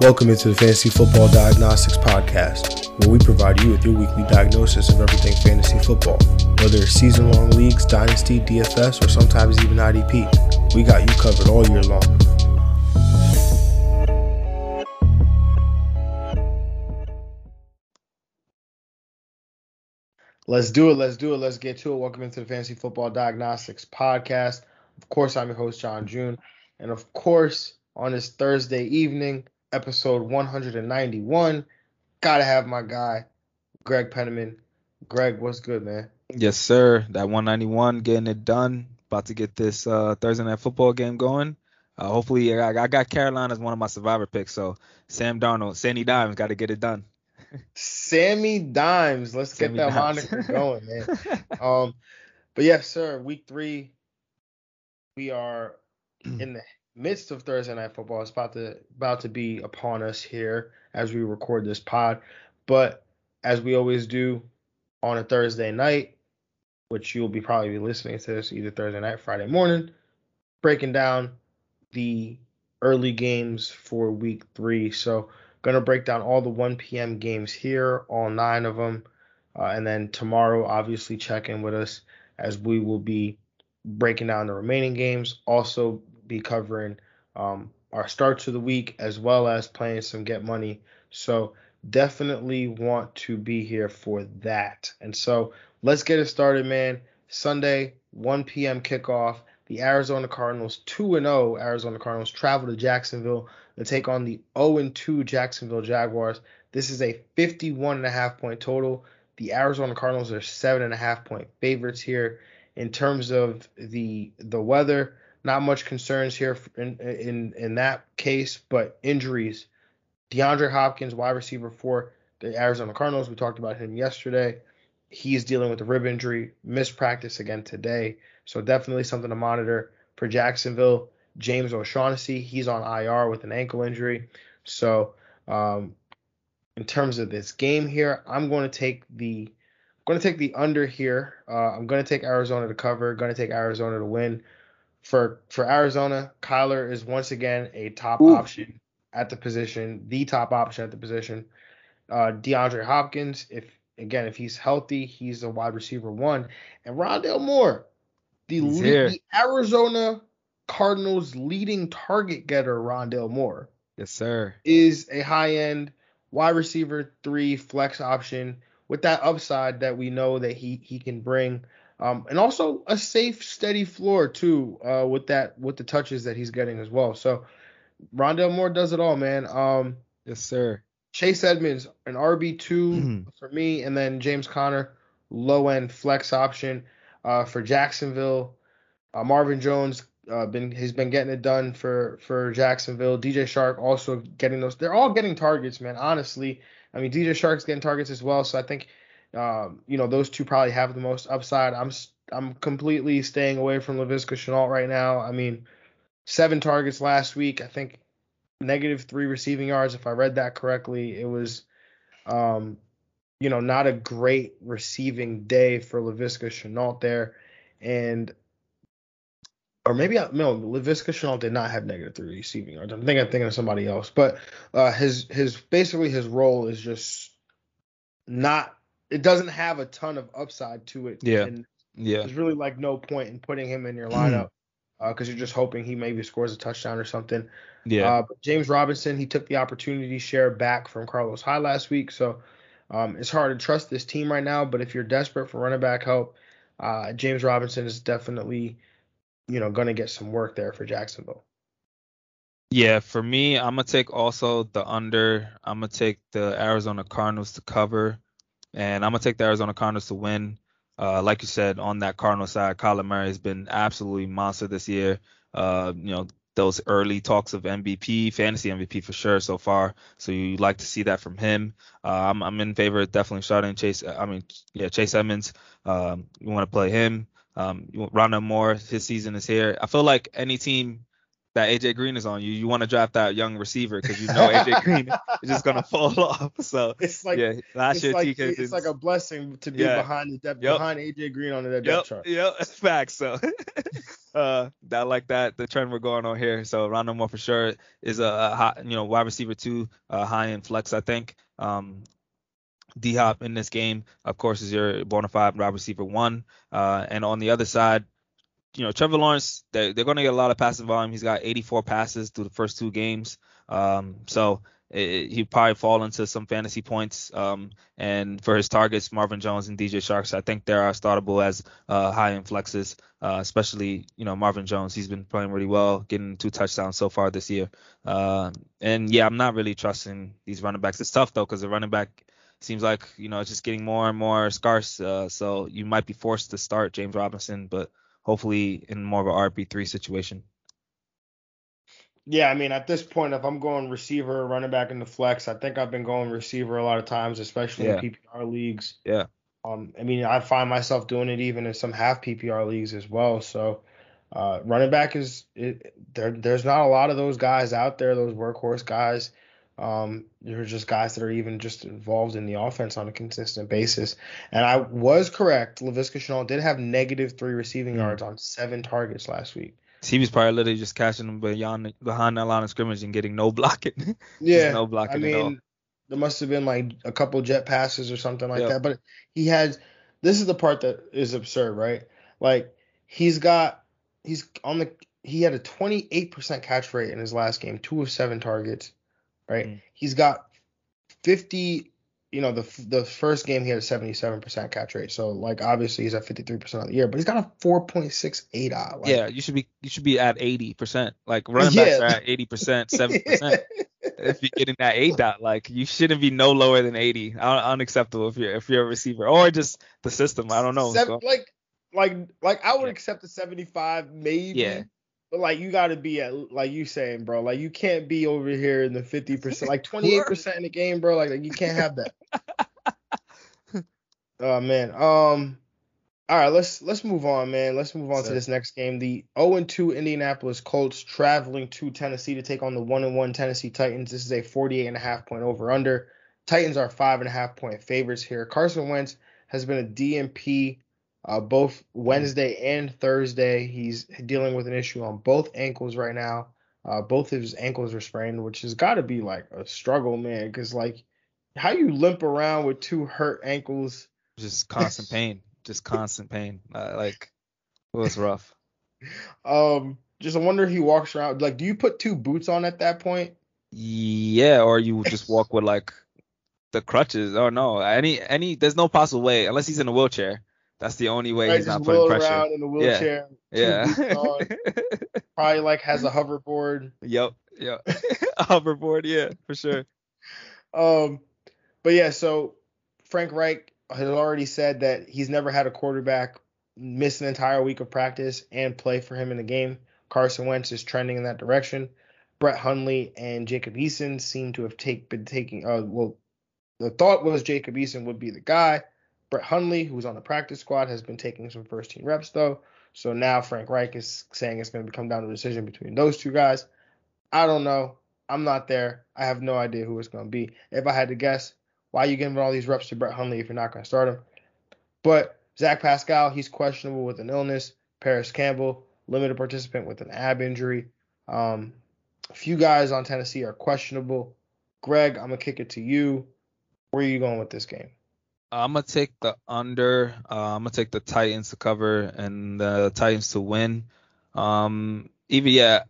Welcome into the Fantasy Football Diagnostics Podcast, where we provide you with your weekly diagnosis of everything fantasy football. Whether it's season long leagues, dynasty, DFS, or sometimes even IDP, we got you covered all year long. Let's do it. Let's do it. Let's get to it. Welcome into the Fantasy Football Diagnostics Podcast. Of course, I'm your host, John June. And of course, on this Thursday evening, episode 191. Gotta have my guy, Greg Penniman. Greg, what's good, man? Yes, sir. That 191, getting it done. About to get this uh, Thursday night football game going. Uh, hopefully, I, I, got Carolina as one of my survivor picks. So Sam Darnold, Sammy Dimes, got to get it done. Sammy Dimes, let's Sammy get that Dimes. moniker going, man. um, but yes, sir. Week three, we are in the midst of Thursday night football. It's about to about to be upon us here as we record this pod. But as we always do on a Thursday night, which you'll be probably listening to this either Thursday night, Friday morning, breaking down the early games for week three. So gonna break down all the 1 p.m. games here, all nine of them, uh, and then tomorrow obviously check in with us as we will be breaking down the remaining games. Also be covering um, our starts of the week as well as playing some get money. So definitely want to be here for that. And so let's get it started, man. Sunday, 1 p.m. kickoff. The Arizona Cardinals, 2 0 Arizona Cardinals, travel to Jacksonville to take on the 0 2 Jacksonville Jaguars. This is a 51.5 point total. The Arizona Cardinals are 7.5 point favorites here. In terms of the the weather, not much concerns here in in in that case, but injuries. DeAndre Hopkins, wide receiver for the Arizona Cardinals. We talked about him yesterday. He's dealing with a rib injury, missed practice again today. So definitely something to monitor for Jacksonville. James O'Shaughnessy, he's on IR with an ankle injury. So um, in terms of this game here, I'm going to take the I'm going to take the under here. Uh, I'm going to take Arizona to cover. Going to take Arizona to win for for Arizona, Kyler is once again a top Ooh. option at the position, the top option at the position. Uh, DeAndre Hopkins, if again if he's healthy, he's a wide receiver one, and Rondale Moore, the, le- the Arizona Cardinals leading target getter, Rondale Moore. Yes, sir. Is a high end wide receiver three flex option with that upside that we know that he he can bring. Um, and also a safe, steady floor too, uh, with that with the touches that he's getting as well. So Rondale Moore does it all, man. Um, yes, sir. Chase Edmonds, an RB two for me, and then James Conner, low end flex option uh, for Jacksonville. Uh, Marvin Jones uh, been has been getting it done for for Jacksonville. DJ Chark also getting those. They're all getting targets, man. Honestly, I mean DJ Chark's getting targets as well. So I think um, you know, those two probably have the most upside. I'm I'm completely staying away from Laviska Shenault right now. I mean, seven targets last week. I think negative three receiving yards, if I read that correctly. It was, um, you know, not a great receiving day for Laviska Shenault there, and or maybe I, no, Laviska Shenault did not have negative three receiving yards. I think I'm thinking of somebody else, but uh, his his basically his role is just not it doesn't have a ton of upside to it. Yeah. And yeah. There's really like no point in putting him in your lineup because uh, you're just hoping he maybe scores a touchdown or something. Yeah. Uh, but James Robinson, he took the opportunity share back from Carlos Hyde last week, so um, it's hard to trust this team right now. But if you're desperate for running back help, uh, James Robinson is definitely, you know, going to get some work there for Jacksonville. Yeah, for me, I'm gonna take also the under. I'm gonna take the Arizona Cardinals to cover. And I'm gonna take the Arizona Cardinals to win. Uh, like you said, on that Cardinal side, Kyler Murray has been absolutely monster this year. Uh, you know, those early talks of MVP, fantasy MVP for sure so far. So you like to see that from him. Uh, I'm, I'm in favor of definitely starting Chase. I mean, yeah, Chase Edmonds. Um, you want to play him. Um, Rondale Moore, his season is here. I feel like any team that AJ Green is on you. You want to draft that young receiver because you know AJ Green is just gonna fall off. So it's like yeah, last year like, TK it's like a blessing to be yeah. behind the depth yep. behind AJ Green on the depth yep. chart. Yep, facts. So uh, I like that the trend we're going on here. So Rondale Moore for sure is a, a hot, you know, wide receiver two, uh, high in flex, I think. Um, D Hop in this game, of course, is your bona fide wide receiver one. Uh, and on the other side, you know, Trevor Lawrence, they're, they're going to get a lot of passing volume. He's got 84 passes through the first two games. Um, so it, he'd probably fall into some fantasy points. Um, and for his targets, Marvin Jones and DJ Charks, I think they are startable as uh, high in flexes, uh, especially you know Marvin Jones. He's been playing really well, getting two touchdowns so far this year. Uh, and yeah, I'm not really trusting these running backs. It's tough though because the running back seems like you know it's just getting more and more scarce. Uh, so you might be forced to start James Robinson, but hopefully in more of a RB3 situation. Yeah, I mean, at this point, if I'm going receiver, running back in the flex, I think I've been going receiver a lot of times, especially yeah. in PPR leagues. Yeah. Um, I mean, I find myself doing it even in some half PPR leagues as well. So, uh, running back is it, there. There's not a lot of those guys out there, those workhorse guys. Um, they're just guys that are even just involved in the offense on a consistent basis. And I was correct. Laviska Shenault did have negative three receiving mm-hmm. yards on seven targets last week. He was probably literally just catching them beyond behind the line of scrimmage and getting no blocking. Yeah, no blocking I mean, there must have been like a couple jet passes or something like yep. that. But he had this is the part that is absurd, right? Like he's got he's on the he had a 28% catch rate in his last game, two of seven targets, right? Mm. He's got 50 you know, the the first game he had a 77% catch rate. So like obviously he's at 53% of the year, but he's got a 4.68 odd. Like, yeah, you should be you should be at 80%. Like running backs are at 80%, 70%. if you're getting that A dot, like you shouldn't be no lower than 80. unacceptable if you're if you're a receiver or just the system. I don't know. Seven, like like like I would yeah. accept a 75 maybe. Yeah. But like you got to be at like you saying, bro. Like you can't be over here in the fifty percent, like twenty eight percent in the game, bro. Like, like you can't have that. oh man. Um. All right, let's let's move on, man. Let's move on to this next game. The 0 2 Indianapolis Colts traveling to Tennessee to take on the 1 1 Tennessee Titans. This is a 48 and a half point over under. Titans are five and a half point favorites here. Carson Wentz has been a DNP uh, both Wednesday and Thursday. He's dealing with an issue on both ankles right now. Uh, both of his ankles are sprained, which has got to be like a struggle, man. Because like, how you limp around with two hurt ankles? Just constant pain, just constant pain. Uh, like, it was rough. Um, just I wonder if he walks around. Like, do you put two boots on at that point? Yeah, or you just walk with like the crutches. Oh no, any any. There's no possible way unless he's in a wheelchair that's the only way he's not putting pressure. around in a wheelchair. Yeah. yeah. Probably like has a hoverboard. Yep. Yep. a hoverboard. Yeah, for sure. Um, but yeah, so Frank Reich has already said that he's never had a quarterback miss an entire week of practice and play for him in the game. Carson Wentz is trending in that direction. Brett Hundley and Jacob Eason seem to have take, been taking. Uh, well, the thought was Jacob Eason would be the guy. Brett Hundley, who's on the practice squad, has been taking some first team reps though. So now Frank Reich is saying it's going to come down to a decision between those two guys. I don't know. I'm not there. I have no idea who it's going to be. If I had to guess, why are you giving all these reps to Brett Hundley if you're not going to start him? But Zach Pascal, he's questionable with an illness. Parris Campbell, limited participant with an ab injury. Um, a few guys on Tennessee are questionable. Greg, I'm gonna kick it to you. Where are you going with this game? I'm gonna take the under. Uh, I'm gonna take the Titans to cover and the Titans to win. Um, even yeah,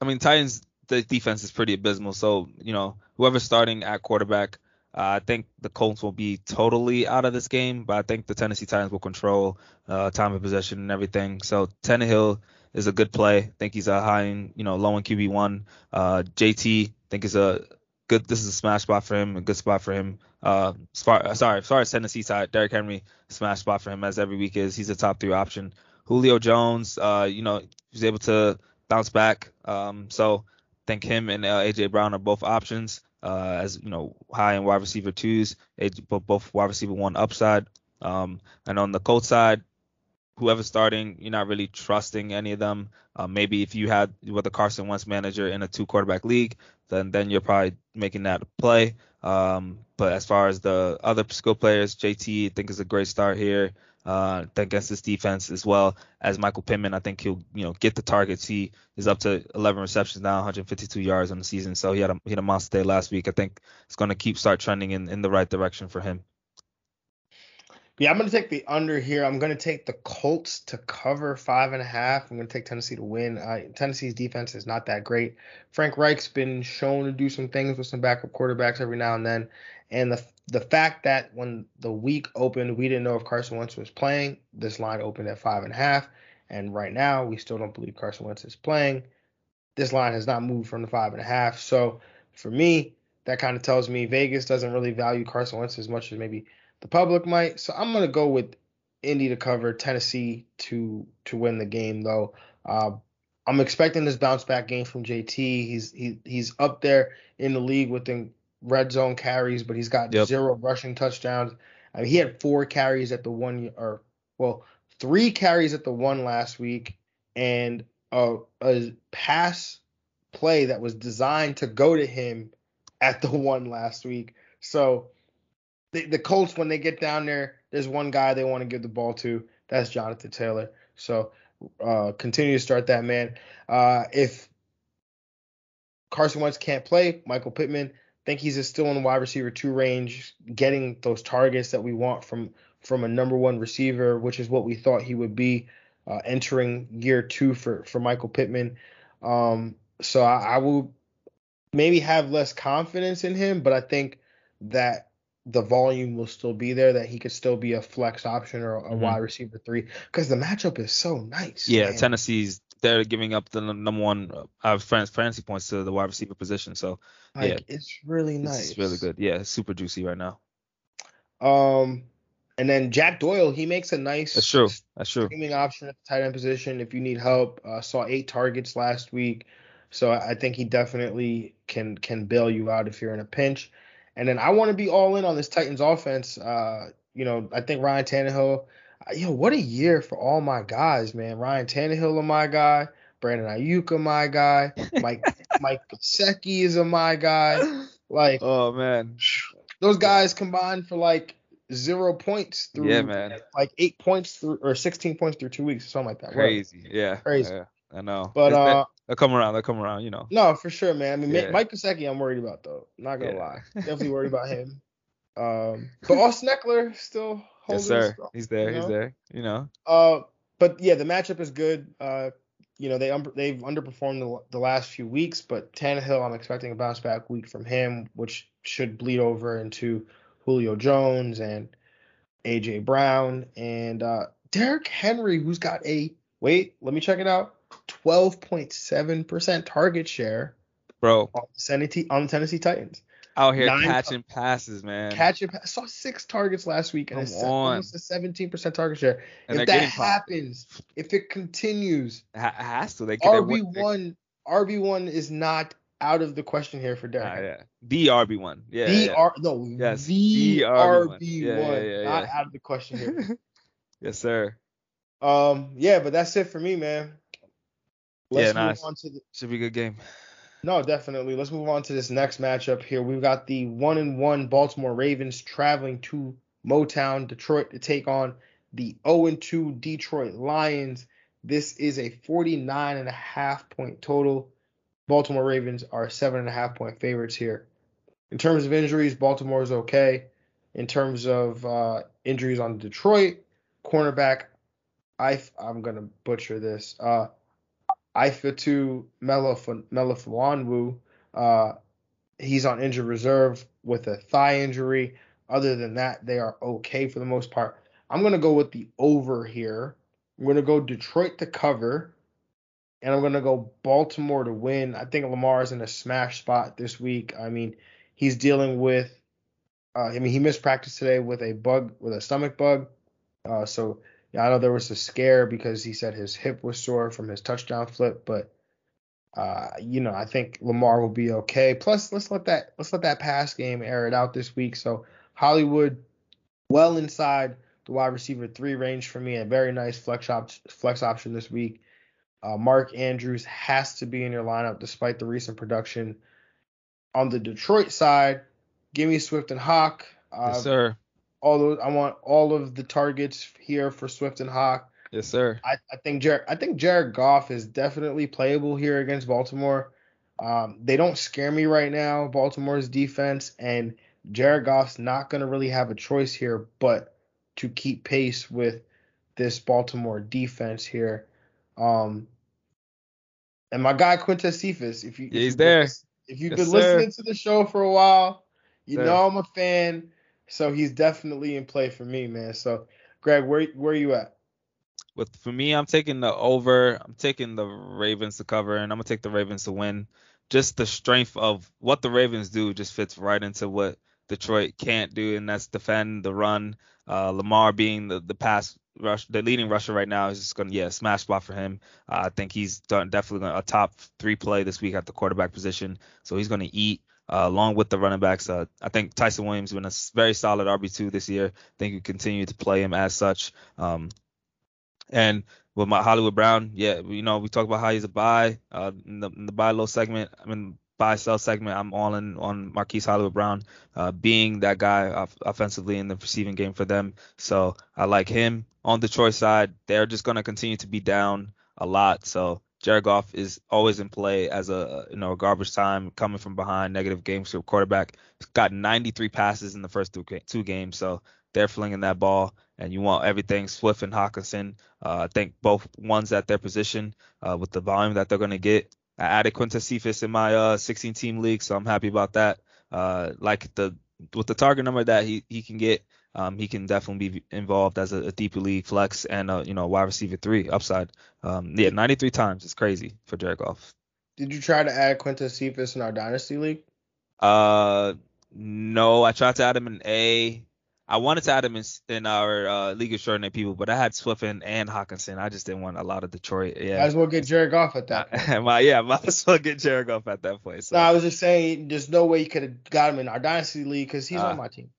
I mean Titans the defense is pretty abysmal. So you know whoever's starting at quarterback, uh, I think the Colts will be totally out of this game, but I think the Tennessee Titans will control uh, time of possession and everything. So Tannehill is a good play. I think he's a high, in, you know, low in QB one. Uh, JT I think is a good. This is a smash spot for him, a good spot for him. Uh, sorry, as Tennessee side, Derrick Henry smash spot for him as every week is. He's a top three option. Julio Jones, uh, you know, he's able to bounce back. Um, so think him and uh, AJ Brown are both options. Uh, as you know, high in wide receiver twos, both wide receiver one upside. Um, and on the Colts side, whoever's starting, you're not really trusting any of them. Uh, maybe if you had with a Carson Wentz manager in a two quarterback league, then then you're probably making that play. Um, but as far as the other skill players, JT I think is a great start here. uh, against this defense as well as Michael Pittman. I think he'll you know get the targets. He is up to 11 receptions now, 152 yards on the season. So he had a he had a monster day last week. I think it's going to keep start trending in in the right direction for him. Yeah, I'm going to take the under here. I'm going to take the Colts to cover five and a half. I'm going to take Tennessee to win. Uh, Tennessee's defense is not that great. Frank Reich's been shown to do some things with some backup quarterbacks every now and then. And the the fact that when the week opened, we didn't know if Carson Wentz was playing. This line opened at five and a half, and right now we still don't believe Carson Wentz is playing. This line has not moved from the five and a half. So for me, that kind of tells me Vegas doesn't really value Carson Wentz as much as maybe the public might. So I'm gonna go with Indy to cover, Tennessee to to win the game though. Uh, I'm expecting this bounce back game from JT. He's he, he's up there in the league within red zone carries, but he's got yep. zero rushing touchdowns. I mean, he had four carries at the one or well, three carries at the one last week, and a, a pass play that was designed to go to him at the one last week. So the, the Colts, when they get down there, there's one guy they want to give the ball to. That's Jonathan Taylor. So uh, continue to start that man. Uh, if Carson Wentz can't play, Michael Pittman, think he's still in wide receiver two range, getting those targets that we want from from a number one receiver, which is what we thought he would be uh, entering year two for for Michael Pittman. Um, so I, I will maybe have less confidence in him, but I think that the volume will still be there, that he could still be a flex option or a mm-hmm. wide receiver three, because the matchup is so nice. Yeah, man. Tennessee's they're giving up the number one uh, fantasy points to the wide receiver position. So like, yeah, it's really nice. It's really good. Yeah, super juicy right now. Um, and then Jack Doyle, he makes a nice. That's true. That's true. Streaming option at the tight end position if you need help. Uh, saw eight targets last week, so I think he definitely can can bail you out if you're in a pinch. And then I want to be all in on this Titans offense. Uh, you know, I think Ryan Tannehill yo, what a year for all my guys, man. Ryan Tannehill, my guy. Brandon Aiyuk, my guy. Mike Mike Gesicki is a my guy. Like, oh man, those guys combined for like zero points through yeah, man. like eight points through or sixteen points through two weeks or something like that. Crazy, yeah, crazy. Yeah, I know. But uh, they'll come around. They'll come around. You know. No, for sure, man. I mean, yeah. Mike Gesicki, I'm worried about though. Not gonna yeah. lie, definitely worried about him. Um, but Austin Ekeler still yes, sir. Strong, he's there. You know? He's there. You know. Uh, but yeah, the matchup is good. Uh, you know they um, they've underperformed the, the last few weeks, but Tannehill, I'm expecting a bounce back week from him, which should bleed over into Julio Jones and AJ Brown and uh, Derrick Henry, who's got a wait, let me check it out, 12.7% target share, bro, on the Tennessee on the Tennessee Titans out here Nine catching passes, man. Catching passes. saw six targets last week and Come almost a 17% target share. And if that happens, if it continues, it has to. They RB one, RB one is not out of the question here for Derrick. Ah, yeah. The RB one. Yeah. The yeah. R no. Yes. The, RB one. Yeah, yeah, yeah, not out of the question here. yes, sir. Um. Yeah, but that's it for me, man. Let's yeah, nice. The, Should be a good game. No, definitely. Let's move on to this next matchup here. We've got the one and one Baltimore Ravens traveling to Motown, Detroit to take on the 0 and 2 Detroit Lions. This is a 49 and a half point total. Baltimore Ravens are seven and a half point favorites here. In terms of injuries, Baltimore is okay. In terms of uh, injuries on Detroit, cornerback, I, I'm gonna butcher this. Uh, Ifeatu Melifonwu, uh, he's on injured reserve with a thigh injury. Other than that, they are okay for the most part. I'm going to go with the over here. I'm going to go Detroit to cover, and I'm going to go Baltimore to win. I think Lamar is in a smash spot this week. I mean, he's dealing with, uh, I mean, he missed practice today with a bug, with a stomach bug. Uh, so I know there was a scare because he said his hip was sore from his touchdown flip, but uh, you know, I think Lamar will be okay. Plus, let's let that let's let that pass game air it out this week. So Hollywood, well inside the wide receiver three range for me, a very nice flex op- flex option this week. Uh, Mark Andrews has to be in your lineup despite the recent production. On the Detroit side, give me Swift and Hawk. Uh, yes, sir all those. I want all of the targets here for Swift and Hawk. Yes, sir. I, I think Jared. I think Jared Goff is definitely playable here against Baltimore. Um, they don't scare me right now, Baltimore's defense, and Jared Goff's not going to really have a choice here but to keep pace with this Baltimore defense here. Um, and my guy Quintez Cephus, if you yeah, he's if there, if you've yes, been listening sir. to the show for a while, you sir. know I'm a fan. So he's definitely in play for me, man. So Greg, where where are you at? With for me, I'm taking the over. I'm taking the Ravens to cover, and I'm gonna take the Ravens to win. Just the strength of what the Ravens do just fits right into what Detroit can't do, and that's defend the run. Uh, Lamar being the the pass rush, the leading rusher right now is just to yeah smash spot for him. Uh, I think he's done definitely a top three play this week at the quarterback position, so he's to eat. Uh, along with the running backs, uh, I think Ty'Son Williams has been a very solid RB2 this year. I think you continue to play him as such. Um, and with my Hollywood Brown, yeah, you know, we talk about how he's a buy uh, in, the, in the buy low segment. I mean, buy sell segment, I'm all in on Marquise Hollywood Brown, uh, being that guy off- offensively in the receiving game for them. So I like him. On the Detroit side, they're just going to continue to be down a lot. So Jared Goff is always in play as a you know garbage time coming from behind negative game script quarterback. He's got 93 passes in the first two, two games, so they're flinging that ball, and you want everything Swift and Hockenson. Uh, I think both ones at their position uh, with the volume that they're going to get. I added Quintez Cephus in my uh, 16 team league, so I'm happy about that. Uh, like the with the target number that he he can get, um, he can definitely be involved as a, a deeper league flex and a, you know wide receiver three upside. Um, yeah, 93 times is crazy for Jared Goff. Did you try to add Quintez Cephus in our dynasty league? Uh, no, I tried to add him in A. I wanted to add him in, in our uh, League of Extraordinary People, but I had Swiffen and Hockenson. I just didn't want a lot of Detroit. Yeah. Might as well get Jared Goff at that point. my, yeah, might as well get Jared Goff at that point. So. No, I was just saying, there's no way you could have got him in our Dynasty League because he's uh, on my team.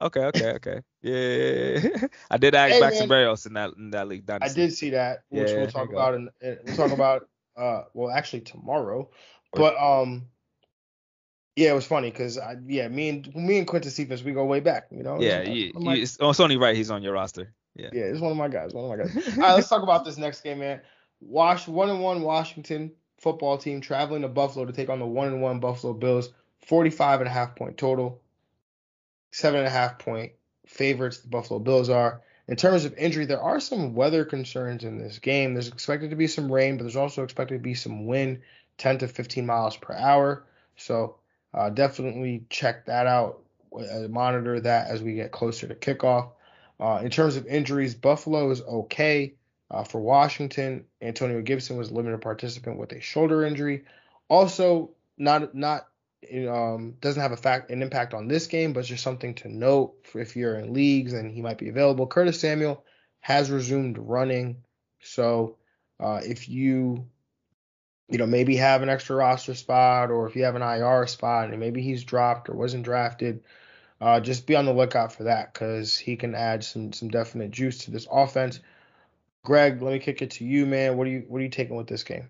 Okay, okay, okay. Yeah, I did add hey, Braxton Berrios in that in that league. Dynasty. I did see that, which yeah, we'll talk about and we'll talk about uh well actually tomorrow. But um yeah, it was funny because I yeah, me and me and Quintez Cephus we go way back, you know. Yeah, you, my, it's, oh, it's, only right he's on your roster. Yeah. Yeah, it's one of my guys, one of my guys. All right, let's talk about this next game, man. Wash one and one Washington football team traveling to Buffalo to take on the one and one Buffalo Bills. 45 and a half point total. Seven and a half point favorites the Buffalo Bills are. In terms of injury, there are some weather concerns in this game. There's expected to be some rain, but there's also expected to be some wind, 10 to 15 miles per hour. So uh, definitely check that out, uh, monitor that as we get closer to kickoff. Uh, in terms of injuries, Buffalo is okay. Uh, for Washington, Antonio Gibson was a limited participant with a shoulder injury. Also, not not um, doesn't have a fact an impact on this game, but just something to note if you're in leagues and he might be available. Curtis Samuel has resumed running, so uh, if you you know, maybe have an extra roster spot or if you have an IR spot and maybe he's dropped or wasn't drafted, uh, just be on the lookout for that because he can add some some definite juice to this offense. Greg, let me kick it to you, man. What are you what are you taking with this game?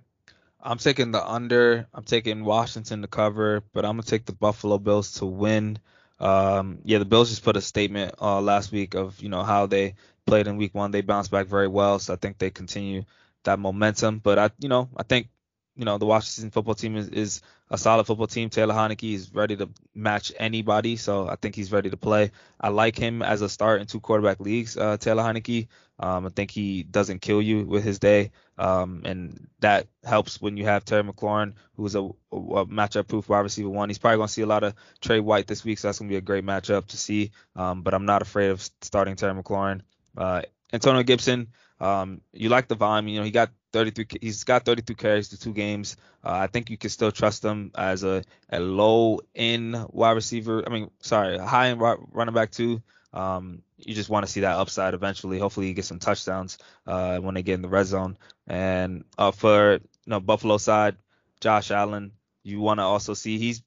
I'm taking the under. I'm taking Washington to cover, but I'm gonna take the Buffalo Bills to win. Um, yeah, the Bills just put a statement uh, last week of you know how they played in Week One. They bounced back very well, so I think they continue that momentum. But I, you know, I think you know the Washington football team is, is a solid football team. Taylor Heinicke is ready to match anybody, so I think he's ready to play. I like him as a start in two quarterback leagues. Uh, Taylor Heinicke, um, I think he doesn't kill you with his day, um, and that helps when you have Terry McLaurin, who's a, a matchup-proof wide receiver one. He's probably gonna see a lot of Trey White this week, so that's gonna be a great matchup to see. Um, but I'm not afraid of starting Terry McLaurin. Uh, Antonio Gibson, um, you like the volume. You know, he got 33. He's got 33 carries to two games. Uh, I think you can still trust him as a, a low end wide receiver. I mean, sorry, high end running back too. Um, you just want to see that upside eventually. Hopefully, you get some touchdowns uh, when they get in the red zone. And uh, for you know Buffalo side, Josh Allen, you want to also see he's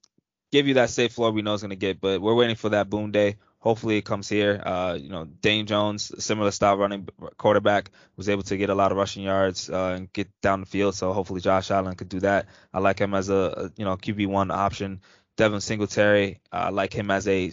give you that safe floor we know he's going to get, but we're waiting for that boom day. Hopefully it comes here. Uh, you know, Dane Jones, similar style running quarterback, was able to get a lot of rushing yards uh, and get down the field. So hopefully Josh Allen could do that. I like him as a, a you know QB one option. Devin Singletary, I like him as a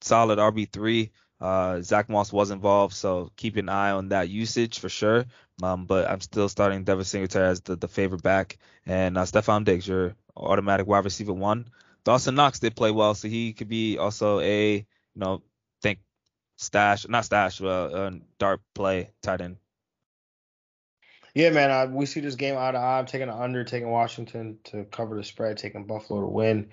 solid RB three. Uh, Zach Moss was involved, so keep an eye on that usage for sure. Um, but I'm still starting Devin Singletary as the, the favorite back, and uh, Stefon Diggs, your automatic wide receiver one. Dawson Knox did play well, so he could be also a you know think stash, not stash, but uh, dart play tight end. Yeah, man, uh, we see this game eye to eye. I'm taking the under, taking Washington to cover the spread, taking Buffalo to win.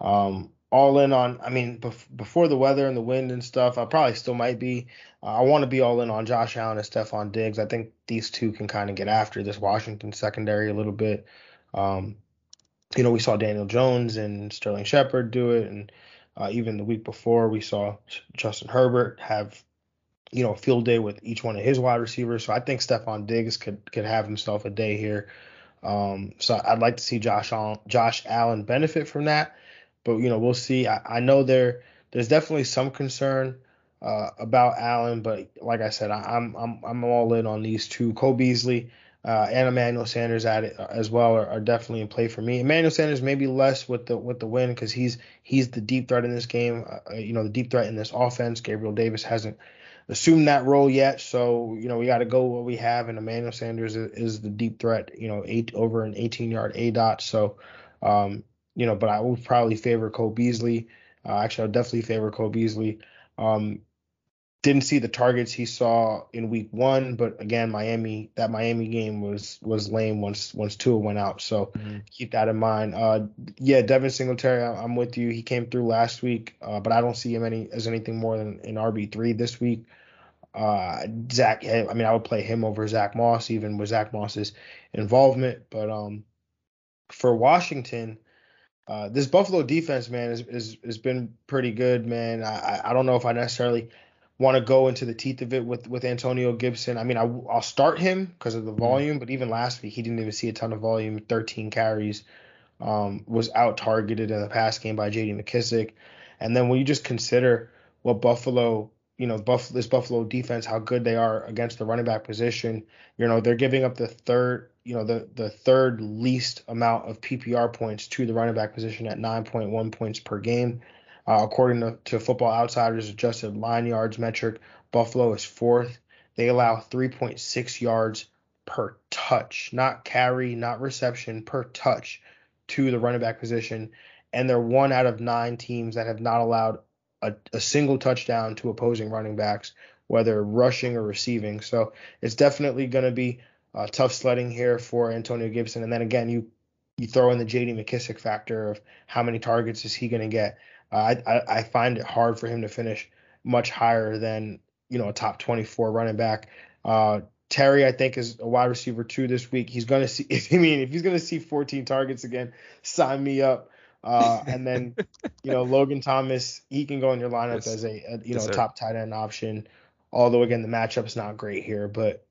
Um, all in on. I mean, bef- before the weather and the wind and stuff, I probably still might be. Uh, I want to be all in on Josh Allen and Stefon Diggs. I think these two can kind of get after this Washington secondary a little bit. Um, you know, we saw Daniel Jones and Sterling Shepard do it, and uh, even the week before, we saw Justin Herbert have you know, field day with each one of his wide receivers. So I think Stefon Diggs could could have himself a day here. Um, so I'd like to see Josh Allen, Josh Allen benefit from that, but you know we'll see. I, I know there there's definitely some concern uh, about Allen, but like I said, I, am I'm I'm all in on these two. Cole Beasley uh, and Emmanuel Sanders at it uh, as well are, are, definitely in play for me. Emmanuel Sanders maybe less with the with the win because he's he's the deep threat in this game. Uh, you know the deep threat in this offense. Gabriel Davis hasn't assumed that role yet. So, you know, we got to go what we have. And Emmanuel Sanders is, is, the deep threat, you know, eight over an 18 yard A dot. So, um, you know, but I would probably favor Cole Beasley. Uh, actually, I would definitely favor Cole Beasley. Um, didn't see the targets he saw in week one, but again, Miami that Miami game was was lame once once Tua went out. So mm-hmm. keep that in mind. Uh, yeah, Devin Singletary, I'm with you. He came through last week, uh, but I don't see him any as anything more than an RB three this week. Uh, Zach, I mean, I would play him over Zach Moss, even with Zach Moss's involvement. But um, for Washington, uh, this Buffalo defense, man, is, is has been pretty good, man. I, I don't know if I necessarily want to go into the teeth of it with with Antonio Gibson. I mean, I, will start him because of the mm-hmm. volume, but even last week he didn't even see a ton of volume. 13 carries, um, was out targeted in the pass game by J.D. McKissic, and then when you just consider what Buffalo, you know, Buff- this Buffalo defense, how good they are against the running back position, you know, they're giving up the third, you know, the the third least amount of PPR points to the running back position at 9.1 points per game. Uh, according to, to Football Outsiders adjusted line yards metric, Buffalo is fourth. They allow 3.6 yards per touch, not carry, not reception, per touch to the running back position. And they're one out of nine teams that have not allowed a, a single touchdown to opposing running backs, whether rushing or receiving. So it's definitely going to be uh, tough sledding here for Antonio Gibson. And then again, you you throw in the J.D. McKissic factor of how many targets is he going to get. I, I find it hard for him to finish much higher than you know a top 24 running back. Uh, Terry, I think, is a wide receiver too this week. He's gonna see. If I mean, if he's gonna see 14 targets again, sign me up. Uh, and then, you know, Logan Thomas, he can go in your lineup yes. as a, a you know yes, top tight end option. Although again, the matchup's not great here, but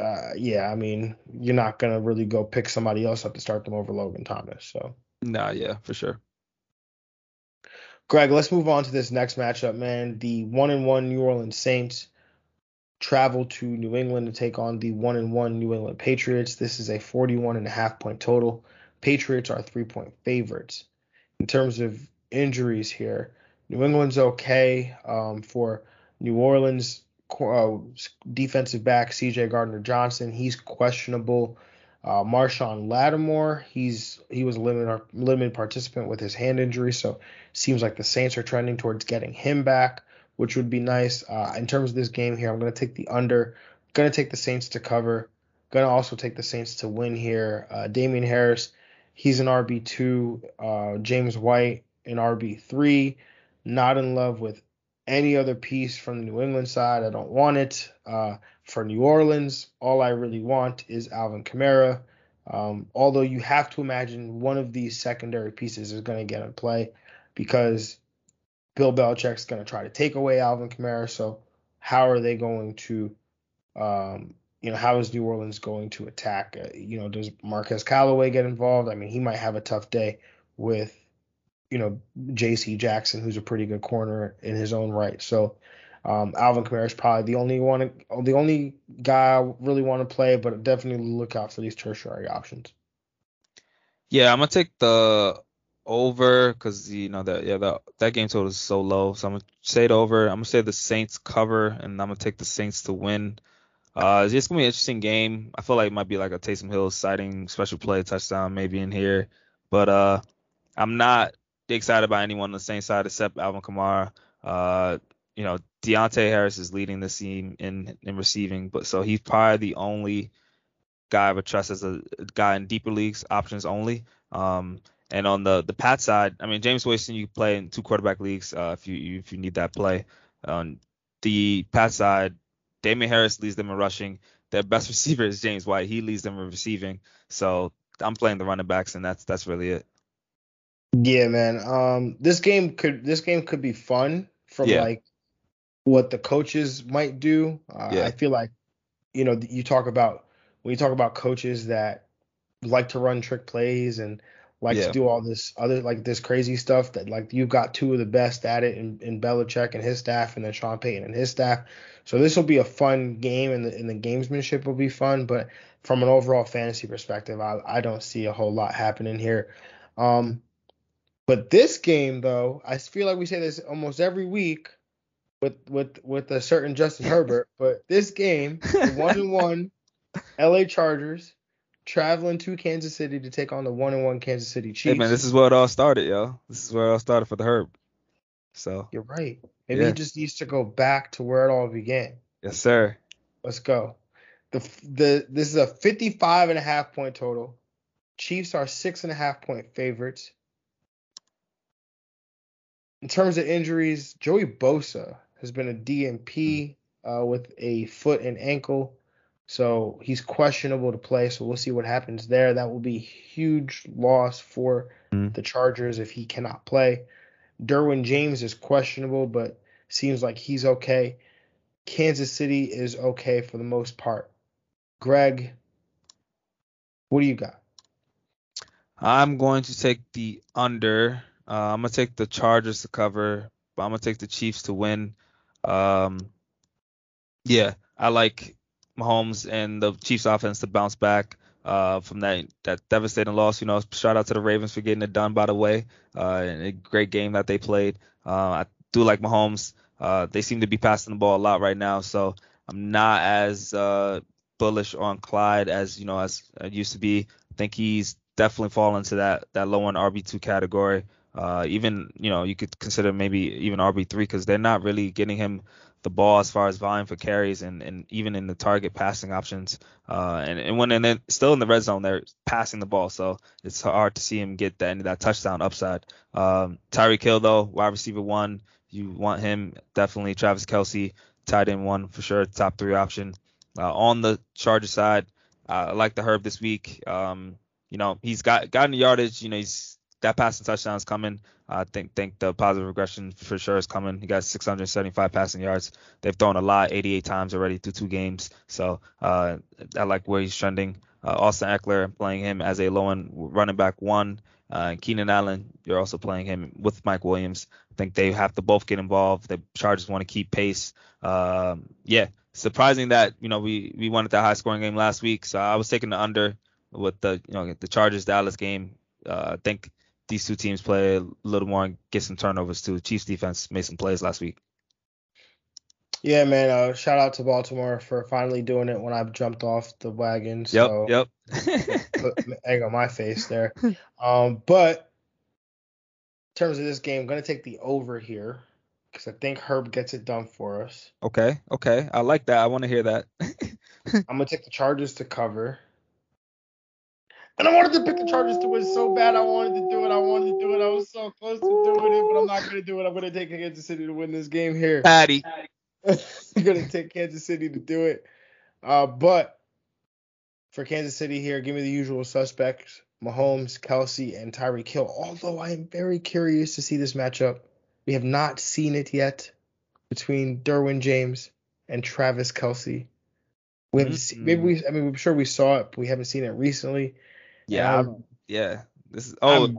uh, yeah, I mean, you're not gonna really go pick somebody else up to start them over Logan Thomas. So. Nah, yeah, for sure. Greg, let's move on to this next matchup, man. The one and one New Orleans Saints travel to New England to take on the one and one New England Patriots. This is a 41 and a half point total. Patriots are three point favorites. In terms of injuries here, New England's okay um, for New Orleans. Uh, defensive back CJ Gardner Johnson, he's questionable. Uh, Marshon Lattimore, he's he was a limited limited participant with his hand injury, so seems like the Saints are trending towards getting him back, which would be nice. Uh, in terms of this game here, I'm going to take the under. Going to take the Saints to cover. Going to also take the Saints to win here. Uh, Damien Harris, he's an RB two. Uh, James White, an RB three. Not in love with any other piece from the New England side. I don't want it. Uh, for New Orleans, all I really want is Alvin Kamara. Um, although you have to imagine one of these secondary pieces is going to get in play because Bill Belichick's going to try to take away Alvin Kamara. So how are they going to, um, you know, how is New Orleans going to attack? Uh, you know, does Marquez Callaway get involved? I mean, he might have a tough day with, you know, J.C. Jackson, who's a pretty good corner in his own right. So um, Alvin Kamara is probably the only one, the only guy I really want to play, but definitely look out for these tertiary options. Yeah, I'm gonna take the over because you know that yeah that that game total is so low. So I'm gonna say it over. I'm gonna say the Saints cover, and I'm gonna take the Saints to win. Uh, it's just gonna be an interesting game. I feel like it might be like a Taysom Hill sighting special play touchdown maybe in here, but uh, I'm not excited by anyone on the Saints side except Alvin Kamara. Uh, you know, Deonte Harris is leading the team in in receiving, but so he's probably the only guy I would trust as a guy in deeper leagues, options only. Um, and on the the Pat side, I mean Jameis Winston, you play in two quarterback leagues uh, if you if you need that play. On the Pat side, Damien Harris leads them in rushing. Their best receiver is James White. He leads them in receiving. So I'm playing the running backs, and that's that's really it. Yeah, man. Um, this game could this game could be fun from yeah. like what the coaches might do. Uh, yeah. I feel like you know you talk about when you talk about coaches that like to run trick plays and like yeah. to do all this other like this crazy stuff that like you've got two of the best at it in, in Belichick and his staff and then Sean Payton and his staff. So this will be a fun game and the and the gamesmanship will be fun, but from an overall fantasy perspective, I I don't see a whole lot happening here. Um but this game though, I feel like we say this almost every week with with with a certain Justin Herbert, but this game, one and one LA Chargers traveling to Kansas City to take on the one and one Kansas City Chiefs. Hey man, this is where it all started, yo. This is where it all started for the Herb. So you're right. Maybe yeah. he just needs to go back to where it all began. Yes, sir. Let's go. The the this is a 55 and a half point total. Chiefs are six and a half point favorites. In terms of injuries, Joey Bosa has been a DNP uh, with a foot and ankle. So he's questionable to play. So we'll see what happens there. That will be huge loss for mm. the Chargers if he cannot play. Derwin James is questionable, but seems like he's okay. Kansas City is okay for the most part. Greg, what do you got? I'm going to take the under. Uh, I'm gonna take the Chargers to cover, but I'm gonna take the Chiefs to win. Um, yeah, I like Mahomes and the Chiefs offense to bounce back uh, from that that devastating loss. You know, shout out to the Ravens for getting it done. By the way, uh, a great game that they played. Uh, I do like Mahomes. Uh, they seem to be passing the ball a lot right now, so I'm not as uh, bullish on Clyde as you know as I used to be. I think he's definitely fallen into that that low end RB2 category. Uh, even you know you could consider maybe even RB3 because they're not really getting him the ball as far as volume for carries and, and even in the target passing options. Uh, and, and when and then still in the red zone, they're passing the ball, so it's hard to see him get that that touchdown upside. Um, Tyreek Hill though, wide receiver one, you want him definitely. Travis Kelce, tight end one for sure, top three option. Uh, on the Charger side, uh, I like the Herb this week. Um, you know he's got gotten yardage. You know he's that passing touchdown is coming. I think think the positive regression for sure is coming. He got 675 passing yards. They've thrown a lot, 88 times already through two games. So uh, I like where he's trending. Uh, Austin Ekeler playing him as a low end running back one. Uh, Keenan Allen, you're also playing him with Mike Williams. I think they have to both get involved. The Chargers want to keep pace. Um, yeah, surprising that you know we we wanted that high scoring game last week. So I was taking the under with the you know the Chargers Dallas game. Uh, I think these two teams play a little more and get some turnovers too. Chiefs defense made some plays last week. Yeah, man. Uh, shout out to Baltimore for finally doing it when I jumped off the wagon. So yep, yep. put egg on my face there. Um, but in terms of this game, I'm gonna take the over here because I think Herb gets it done for us. Okay, okay. I like that. I want to hear that. I'm gonna take the Chargers to cover. And I wanted to pick the Chargers to win so bad. I wanted to do it. I wanted to do it. I was so close to doing it, but I'm not gonna do it. I'm gonna take Kansas City to win this game here. Patty. I'm gonna take Kansas City to do it. Uh, but for Kansas City here, give me the usual suspects: Mahomes, Kelce, and Tyreek Hill. Although I am very curious to see this matchup. We have not seen it yet between Derwin James and Travis Kelce. We haven't mm-hmm. seen, maybe we I mean I'm sure we saw it, but we haven't seen it recently. Yeah, I'm, yeah. This is oh, I'm,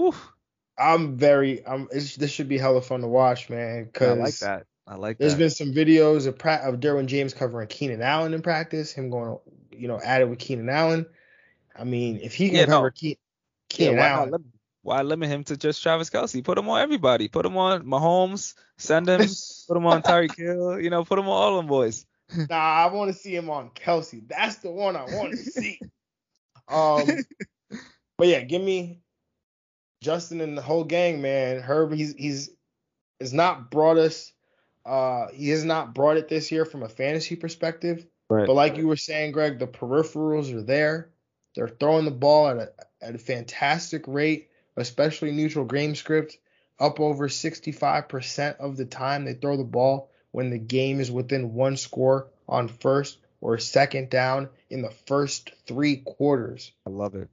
oof. I'm very. I'm. this should be hella fun to watch, man. Cause I like that. I like there's that. been some videos of pra- of Derwin James covering Keenan Allen in practice. Him going, you know, at it with Keenan Allen. I mean, if he can yeah, cover no. Ke- Keenan why, Allen. limit, why limit him to just Travis Kelce? Put him on everybody. Put him on Mahomes. Send him. put him on Tyreek Hill. You know, put him on all them boys. nah, I want to see him on Kelce. That's the one I want to see. Um, but yeah, give me Justin and the whole gang, man. Herb, he's he's has not brought us. Uh, he has not brought it this year from a fantasy perspective. Right. But like you were saying, Greg, the peripherals are there. They're throwing the ball at a at a fantastic rate, especially neutral game script. Up over 65% of the time they throw the ball when the game is within one score on first or second down in the first three quarters. I love it.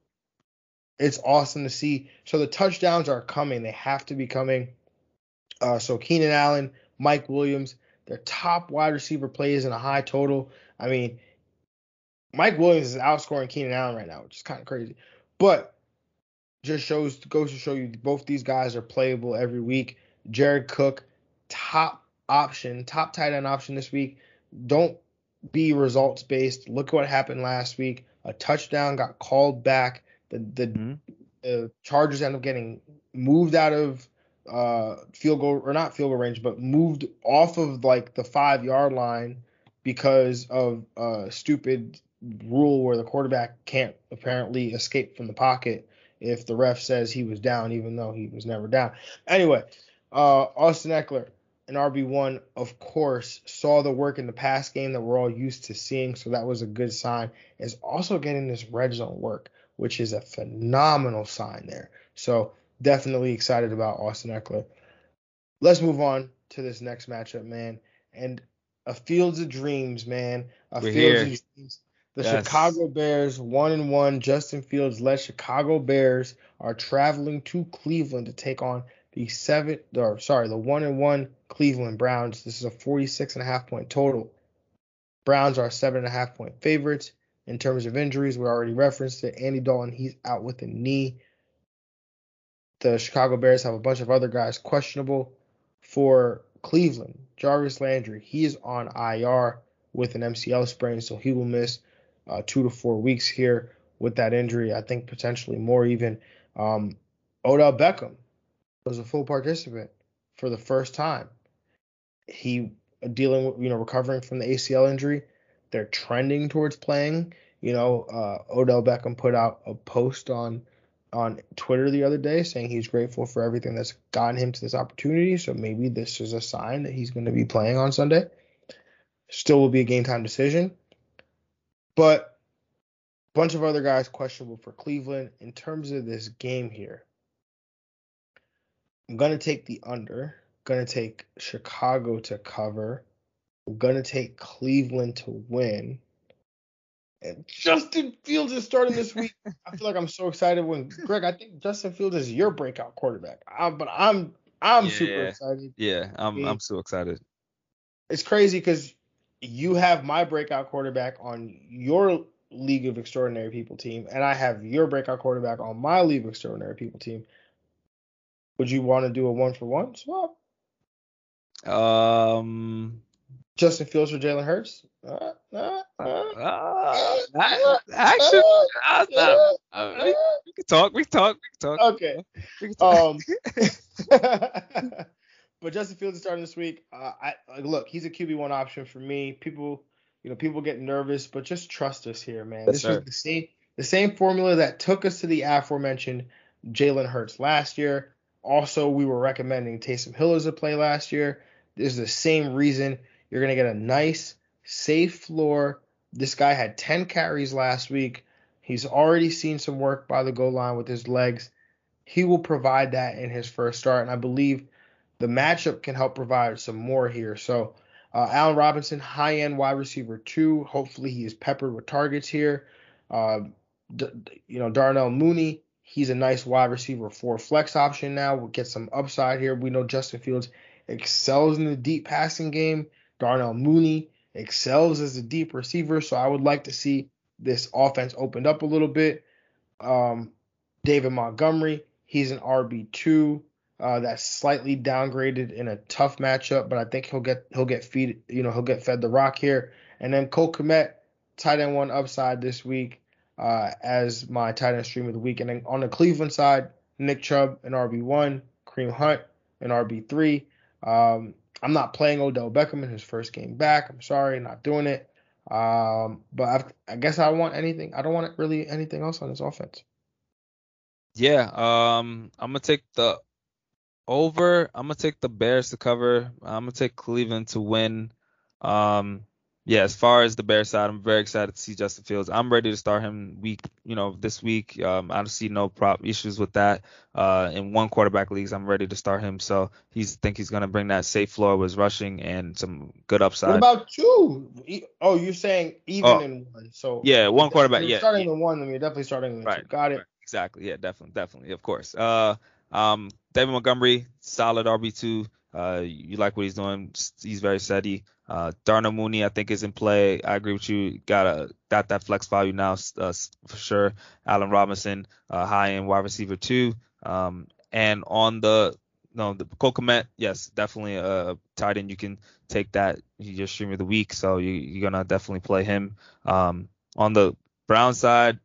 It's awesome to see. So the touchdowns are coming. They have to be coming. Uh, so Keenan Allen, Mike Williams, their top wide receiver plays in a high total. I mean, Mike Williams is outscoring Keenan Allen right now, which is kind of crazy. But just shows goes to show you both these guys are playable every week. Jared Cook, top option, top tight end option this week. Don't be results based. Look what happened last week. A touchdown got called back. The the, mm-hmm. the Chargers end up getting moved out of uh, field goal or not field goal range, but moved off of like the five yard line because of a stupid rule where the quarterback can't apparently escape from the pocket if the ref says he was down, even though he was never down. Anyway, uh, Austin Ekeler, an RB1, of course, saw the work in the pass game that we're all used to seeing, so that was a good sign. Is also getting this red zone work, which is a phenomenal sign there. So definitely excited about Austin Ekeler. Let's move on to this next matchup, man. And a Fields of Dreams, man. A We're Fields here. of Dreams. The Yes. Chicago Bears, one and one. Justin Fields led Chicago Bears are traveling to Cleveland to take on the seven or sorry, the one and one Cleveland Browns. This is a 46 and a half point total. Browns are seven and a half point favorites. In terms of injuries, we already referenced it. Andy Dalton, he's out with a knee. The Chicago Bears have a bunch of other guys questionable for Cleveland. Jarvis Landry, he is on IR with an MCL sprain, so he will miss uh, two to four weeks here with that injury. I think potentially more even. Um, Odell Beckham was a full participant for the first time. He dealing with you know recovering from the ACL injury. They're trending towards playing. You know, uh, Odell Beckham put out a post on on Twitter the other day saying he's grateful for everything that's gotten him to this opportunity. So maybe this is a sign that he's going to be playing on Sunday. Still will be a game time decision. But a bunch of other guys questionable for Cleveland. In terms of this game here, I'm going to take the under. Going to take Chicago to cover. I'm going to take Cleveland to win. And Justin Fields is starting this week. I feel like I'm so excited when Greg. I think Justin Fields is your breakout quarterback. I, but I'm I'm super excited. Yeah, I'm Yeah. I'm so excited. It's crazy because you have my breakout quarterback on your League of Extraordinary People team, and I have your breakout quarterback on my League of Extraordinary People team. Would you want to do a one for one swap? Um, Justin Fields for Jalen Hurts? Uh, uh, uh, actually, we, can talk. We can talk. We can talk. okay. We can talk. Um, but Justin Fields is starting this week. Uh, I like, look, he's a QB one option for me. People, you know, people get nervous, but just trust us here, man. Yes, this sir. was the same the same formula that took us to the aforementioned Jalen Hurts last year. Also, we were recommending Taysom Hill as a play last year. This is the same reason. You're gonna get a nice, safe floor. This guy had 10 carries last week. He's already seen some work by the goal line with his legs he will provide that in his first start, and I believe the matchup can help provide some more here. So, uh, Allen Robinson, high end wide receiver two. Hopefully, he is peppered with targets here. Uh, D- you know, Darnell Mooney, he's a nice wide receiver for flex option now. We'll get some upside here. We know Justin Fields excels in the deep passing game. Darnell Mooney excels as a deep receiver, so I would like to see this offense opened up a little bit. Um, David Montgomery, he's an RB2 uh, that's slightly downgraded in a tough matchup, but I think he'll get he'll get feed you know he'll get fed the rock here. And then Cole Kmet, tight end one upside this week. Uh, as my tight end stream of the week. And then on the Cleveland side, Nick Chubb and RB1, Kareem Hunt and RB3. Um, I'm not playing Odell Beckham in his first game back. I'm sorry, not doing it. Um, but I've, i guess I want anything. I don't want really anything else on this offense. Yeah, um, I'm gonna take the over. I'm gonna take the Bears to cover. I'm gonna take Cleveland to win. Um, yeah, as far as the Bears side, I'm very excited to see Justin Fields. I'm ready to start him week, you know, this week. Um, I don't see no prop issues with that. Uh, in one quarterback leagues, I'm ready to start him. So he's think he's gonna bring that safe floor with rushing and some good upside. What about two? Oh, you're saying even oh, in one? So yeah, one quarterback. yeah, starting yeah. in one, then you're definitely starting in right, two. Got it. Right, exactly. Yeah, definitely, definitely, of course. Uh, um, David Montgomery, solid RB two. Uh, you like what he's doing. He's very steady. Uh, Darnell Mooney, I think, is in play. I agree with you. Got a got that flex value now uh, for sure. Allen Robinson, uh, high end wide receiver too. Um, and on the no the Cole Kmet, yes, definitely a tight end. You can take that. Your streamer of the week, so you, you're gonna definitely play him. Um, on the Brown side,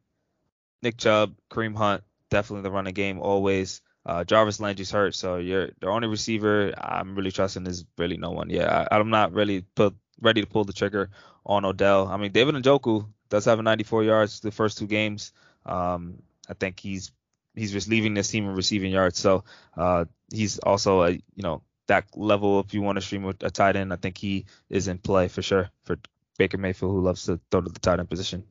Nick Chubb, Kareem Hunt, definitely the running game always. Uh, Jarvis Landry's hurt, so you're the only receiver I'm really trusting is really no one. Yeah, I, am not really put, ready to pull the trigger on Odell. I mean, David Njoku does have a 94 yards the first two games. Um, I think he's he's just leaving this team in receiving yards, so uh, he's also a you know that level. If you want to stream with a tight end, I think he is in play for sure for Baker Mayfield, who loves to throw to the tight end position.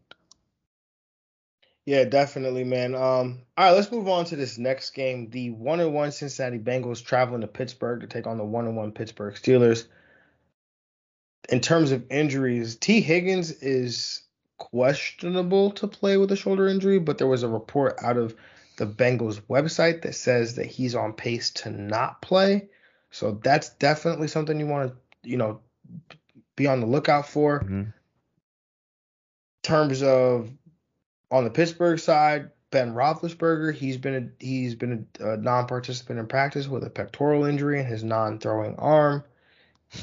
Yeah, definitely, man. Um, all right, let's move on to this next game. The one and one Cincinnati Bengals traveling to Pittsburgh to take on the one and one Pittsburgh Steelers. In terms of injuries, Tee Higgins is questionable to play with a shoulder injury, but there was a report out of the Bengals website that says that he's on pace to not play. So that's definitely something you want to, you know, be on the lookout for. Mm-hmm. In terms of on the Pittsburgh side, Ben Roethlisberger, he's been a, he's been a, a non-participant in practice with a pectoral injury in his non-throwing arm.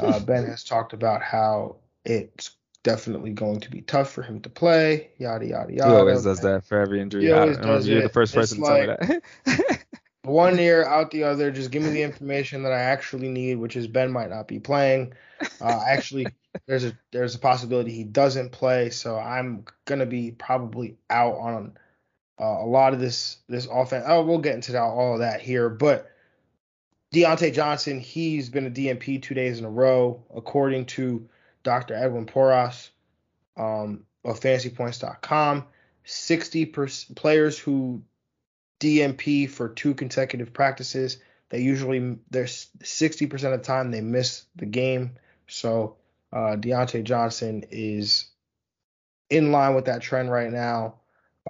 Uh, ben has talked about how it's definitely going to be tough for him to play. Yada yada yada. He always does that for every injury. He always does You're the first person it's to like, tell me that. one ear out the other. Just give me the information that I actually need, which is Ben might not be playing. Uh, actually, there's a there's a possibility he doesn't play, so I'm gonna be probably out on uh, a lot of this this offense. Oh, we'll get into that, all of that here, but Diontae Johnson, he's been a DNP two days in a row, according to Dr. Edwin Porras um, of FantasyPoints.com. 60 players who DNP for two consecutive practices. They usually there's 60% of the time they miss the game. So uh, Diontae Johnson is in line with that trend right now.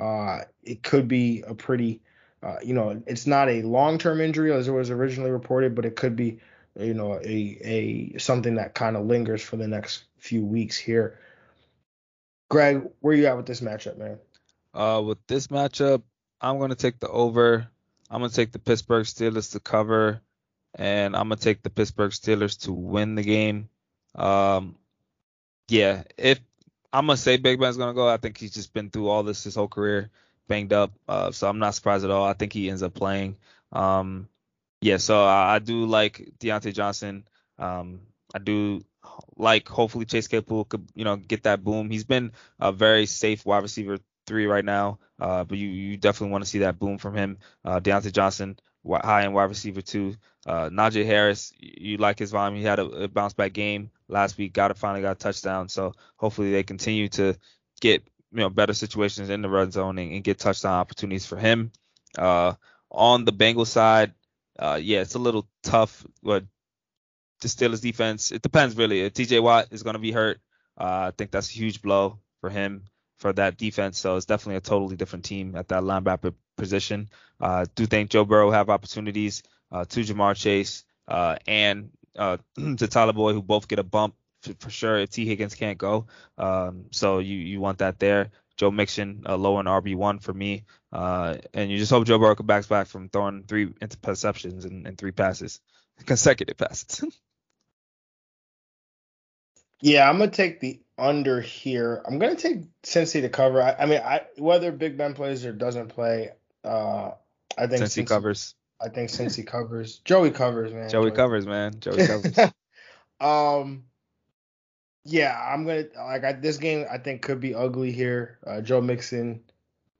Uh, it could be a pretty, uh, you know, it's not a long-term injury as it was originally reported, but it could be, you know, a a something that kind of lingers for the next few weeks here. Greg, where you at with this matchup, man? Uh, with this matchup, I'm gonna take the over. I'm gonna take the Pittsburgh Steelers to cover, and I'm gonna take the Pittsburgh Steelers to win the game. Um, yeah, if I'm gonna say Big Ben's gonna go, I think he's just been through all this his whole career, banged up. Uh, so I'm not surprised at all. I think he ends up playing. Um, yeah, so I, I do like Diontae Johnson. Um, I do like hopefully Chase Claypool could you know get that boom. He's been a very safe wide receiver three right now. Uh, but you, you definitely want to see that boom from him. Uh, Diontae Johnson, high end wide receiver two. Uh, Najee Harris, you like his volume. He had a, a bounce back game last week. Got a finally got a touchdown. So hopefully they continue to get you know better situations in the red zone and, and get touchdown opportunities for him. Uh, on the Bengals side, uh, yeah, it's a little tough. But the Steelers defense, it depends really. If T.J. Watt is going to be hurt. Uh, I think that's a huge blow for him for that defense. So it's definitely a totally different team at that linebacker position. Uh, do think Joe Burrow have opportunities uh, to Ja'Marr Chase uh, and uh, to Tyler Boyd, who both get a bump for, for sure if Tee Higgins can't go. Um, so you you want that there. Joe Mixon, uh, low in RB one for me, uh, and you just hope Joe Burrow comes back from throwing three interceptions and, and three passes, consecutive passes. Yeah, I'm gonna take the under here. I'm gonna take Cincy to cover. I, I mean, I whether Big Ben plays or doesn't play, uh, I think Cincy, Cincy covers. I think Cincy covers. Joey covers, man. Joey, Joey. covers, man. Joey covers. um, yeah, I'm gonna like I, this game. I think could be ugly here. Uh, Joe Mixon,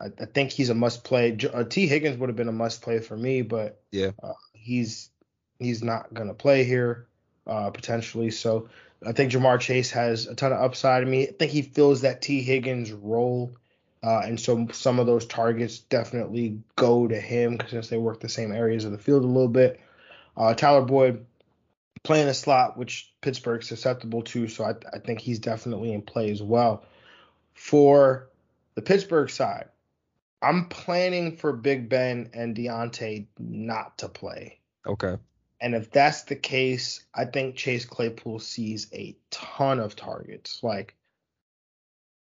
I, I, think he's a must play. Uh, Tee Higgins would have been a must play for me, but yeah, uh, he's he's not gonna play here uh, potentially. So I think Ja'Marr Chase has a ton of upside. I mean, I think he fills that Tee Higgins role. Uh, and so some of those targets definitely go to him since they work the same areas of the field a little bit. Uh, Tyler Boyd playing a slot, which Pittsburgh's susceptible to, so I, I think he's definitely in play as well. For the Pittsburgh side, I'm planning for Big Ben and Diontae not to play. Okay. And if that's the case, I think Chase Claypool sees a ton of targets. Like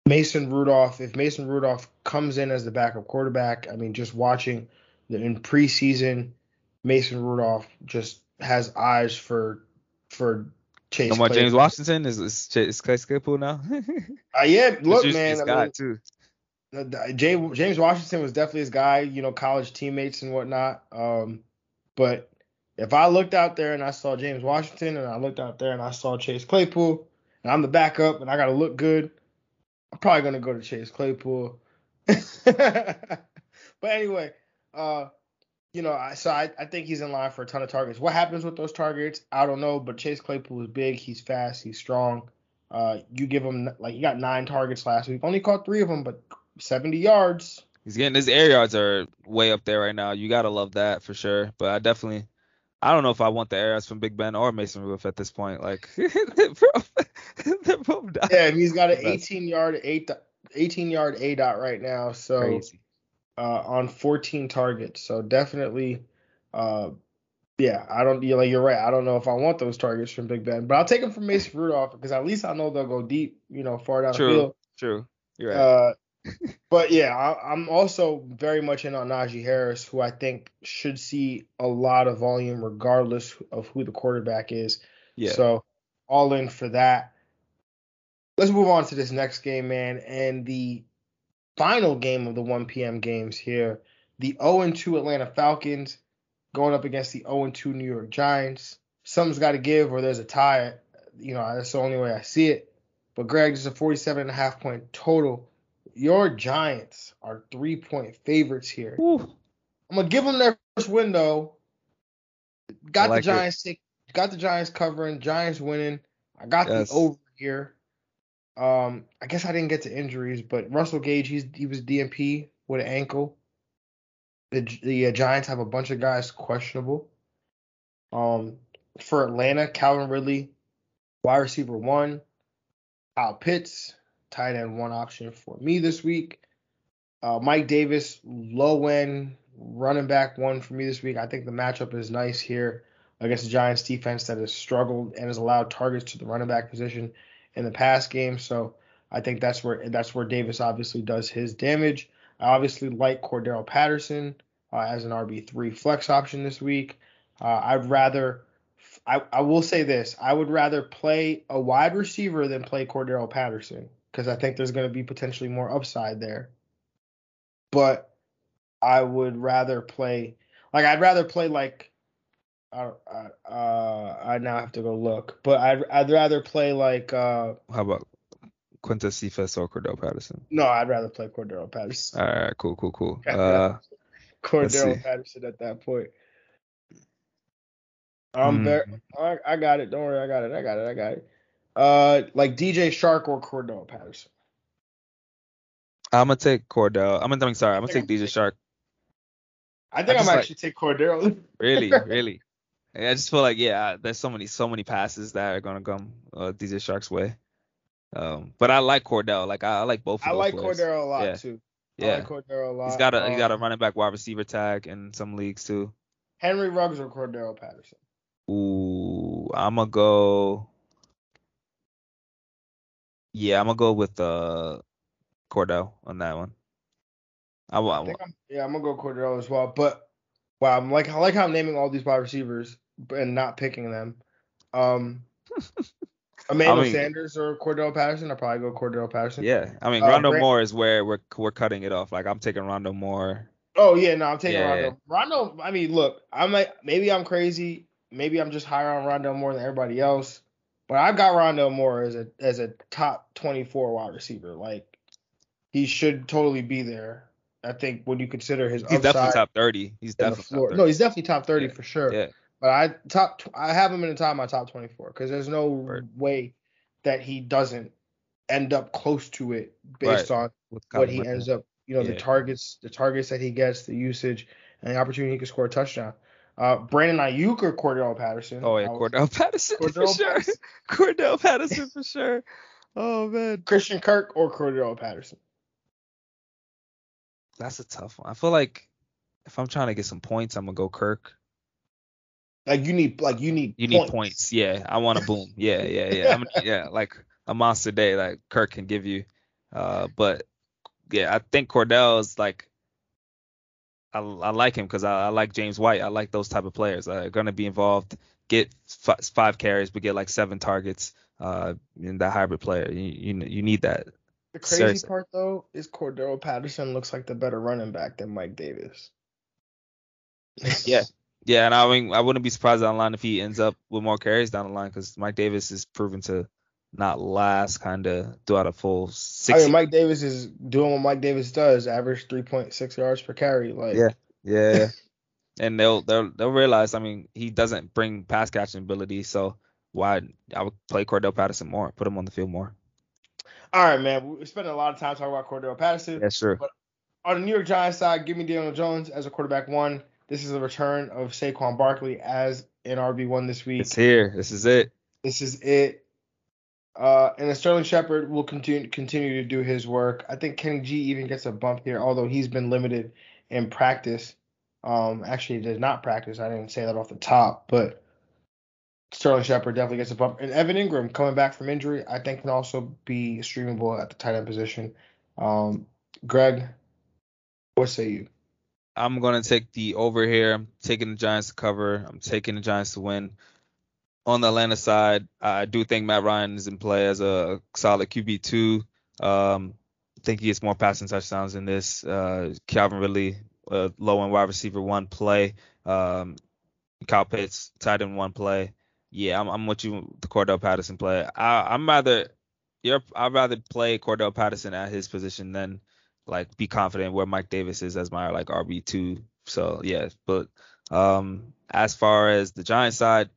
Mason Rudolph, if Mason Rudolph comes in as the backup quarterback, I mean, just watching the, in preseason, Mason Rudolph just has eyes for for Chase. No more James Washington is is, is Chase Claypool now. uh, yeah, look, man. I mean, too. James James Washington was definitely his guy, you know, college teammates and whatnot. Um, but if I looked out there and I saw James Washington and I looked out there and I saw Chase Claypool and I'm the backup and I got to look good, I'm probably gonna go to Chase Claypool. but anyway, uh, you know, I, so I, I think he's in line for a ton of targets. What happens with those targets? I don't know, but Chase Claypool is big. He's fast. He's strong. Uh, you give him like he got nine targets last week. Only caught three of them, but 70 yards. He's getting his air yards are way up there right now. You gotta love that for sure. But I definitely, I don't know if I want the air yards from Big Ben or Mason Rudolph at this point. Like, they're both, they're both yeah, and he's got an 18 yard eight 18 yard aDOT right now. So Crazy uh, on 14 targets. So definitely, uh, yeah, I don't you like you're right. I don't know if I want those targets from Big Ben, but I'll take them from Mason Rudolph because at least I know they'll go deep, you know, far down true, the field. True, you're right. Uh, but yeah, I, am also very much in on Najee Harris, who I think should see a lot of volume regardless of who the quarterback is. Yeah. So all in for that. Let's move on to this next game, man, and the final game of the 1 p.m. games here. The 0-2 Atlanta Falcons going up against the 0-2 New York Giants. Something's got to give, or there's a tie. You know, that's the only way I see it. But Greg, this is a 47 and a half point total. Your Giants are three point favorites here. Ooh. I'm gonna give them their first window. Got like the Giants take, got the Giants covering, Giants winning. I got yes. the over here. Um, I guess I didn't get to injuries, but Russell Gage, he's he was DNP with an ankle. The the uh, Giants have a bunch of guys questionable. Um, for Atlanta, Calvin Ridley, wide receiver one, Kyle Pitts, tight end one option for me this week. Uh, Mike Davis, low end running back one for me this week. I think the matchup is nice here against the Giants defense that has struggled and has allowed targets to the running back position in the past game. So I think that's where that's where Davis obviously does his damage. I obviously like Cordarrelle Patterson uh, as an RB3 flex option this week. Uh, I'd rather, I, I will say this, I would rather play a wide receiver than play Cordarrelle Patterson because I think there's going to be potentially more upside there. But I would rather play, like, I'd rather play like I, uh, I now have to go look, but I'd I'd rather play like. Uh, How about Quintez Cephus or Cordarrelle Patterson? No, I'd rather play Cordarrelle Patterson. All right, cool, cool, cool. Uh, Cordarrelle Patterson at that point. I'm mm. very. I, I got it. Don't worry, I got it. I got it. I got it. Uh, like DJ Chark or Cordell Patterson. I'm gonna take Cordell. I'm gonna. I'm sorry. I'm gonna take DJ Chark. I think I am actually like, take Cordell. really, really. I just feel like yeah, there's so many so many passes that are gonna come uh, DJ Chark's way. Um, but I like Cordell. Like I, I like both. I like players. Cordell a lot yeah. too. Yeah, I like Cordell a lot. He's got a um, he got a running back wide receiver tag in some leagues too. Henry Ruggs or Cordell Patterson. Ooh, I'm gonna go. Yeah, I'm gonna go with uh Cordell on that one. I, I, I yeah, I'm gonna go Cordell as well. But wow, I'm like I like how I'm naming all these wide receivers and not picking them. Um, Emmanuel I mean, Sanders or Cordell Patterson. I probably go Cordell Patterson. Yeah, I mean uh, Rondo Brand- Moore is where we're we're cutting it off. Like I'm taking Rondale Moore. Oh yeah, no, I'm taking yeah, Rondo. Yeah. Rondo. I mean, look, I'm like maybe I'm crazy. Maybe I'm just higher on Rondo more than everybody else. But I've got Rondale Moore as a as a top 24 wide receiver. Like he should totally be there. I think when you consider his he's definitely top 30. He's definitely top 30. no, he's definitely top 30 yeah. for sure. Yeah. But I top I have him in the top of my top 24 because there's no way that he doesn't end up close to it based right. on what he ends up, you know, yeah. the targets, the targets that he gets, the usage, and the opportunity he can score a touchdown. Uh, Brandon Aiyuk or Cordarrelle Patterson? Oh yeah, Cordarrelle Patterson Cordarrelle for Patterson. sure. Cordarrelle Patterson for sure. Oh man. Christian Kirk or Cordarrelle Patterson? That's a tough one. I feel like if I'm trying to get some points, I'm gonna go Kirk. Like you need, like you need, you points. need points. Yeah, I want a boom. Yeah, yeah, yeah. I'm, yeah, like a monster day, like Kirk can give you. Uh, but yeah, I think Cordell's like, I, I like him because I, I, like James White. I like those type of players. Uh, gonna be involved, get f- five carries, but get like seven targets. Uh, in that hybrid player, you you, you need that. The crazy Seriously. part though is Cordarrelle Patterson looks like the better running back than Mike Davis. yeah, yeah, and I mean I wouldn't be surprised down the line if he ends up with more carries down the line because Mike Davis is proven to not last kind of throughout a full six. I mean, Mike Davis is doing what Mike Davis does, average 3.6 yards per carry. Like yeah, yeah, and they'll they'll they'll realize. I mean, he doesn't bring pass catching ability, so why I would play Cordell Patterson more, put him on the field more. All right, man. We're spending a lot of time talking about Cordell Patterson. Yes, true. But on the New York Giants side, give me Daniel Jones as a quarterback one. This is a return of Saquon Barkley as an RB one this week. It's here. This is it. This is it. Uh, and Sterling Shepard will continue continue to do his work. I think Kenny G even gets a bump here, although he's been limited in practice. Um, actually, did not practice. I didn't say that off the top, but Sterling Shepard definitely gets a bump. And Evan Engram coming back from injury, I think can also be streamable at the tight end position. Um, Greg, what say you? I'm gonna take the over here. I'm taking the Giants to cover. I'm taking the Giants to win. On the Atlanta side, I do think Matt Ryan is in play as a solid QB two. Um, I think he gets more passing touchdowns in this. Uh, Calvin Ridley, uh, low end wide receiver one play. Um, Kyle Pitts, tight end one play yeah, I'm, I'm with you, the Cordell Patterson play. I, I'm rather, you're, I'd rather play Cordell Patterson at his position than like be confident where Mike Davis is as my like RB two. So yeah, but um, as far as the Giants side,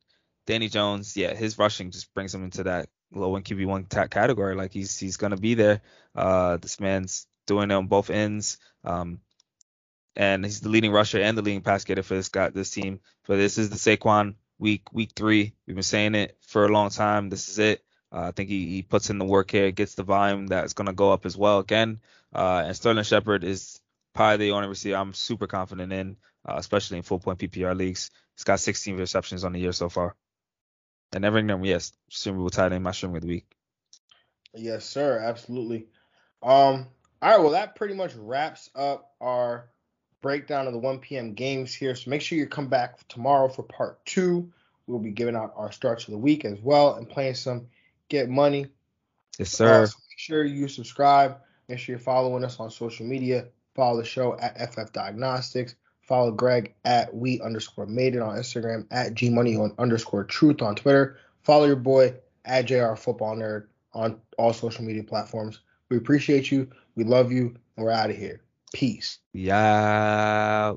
Danny Jones, yeah, his rushing just brings him into that low end QB one category. Like he's he's gonna be there. Uh, this man's doing it on both ends. Um, and he's the leading rusher and the leading pass getter for this guy, this team. But this is the Saquon week week three. We've been saying it for a long time. This is it. Uh, I think he, he puts in the work here, gets the volume that's to go up as well again. Uh, and Sterling Shepard is probably the only receiver I'm super confident in, uh, especially in full point PPR leagues. He's got 16 receptions on the year so far. And Evan Engram, yes, streamable tight end, my stream of the week. Yes, sir, absolutely. Um, all right, well that pretty much wraps up our breakdown of the 1 p.m. games here. So make sure you come back tomorrow for part two. We'll be giving out our starts of the week as well and playing some get money. Yes, sir. Uh, so make sure you subscribe. Make sure you're following us on social media. Follow the show at FF Diagnostics. Follow Greg at we underscore made it on Instagram, at G Money on underscore truth on Twitter. Follow your boy at JR Football Nerd on all social media platforms. We appreciate you. We love you. And we're out of here. Peace. Yeah.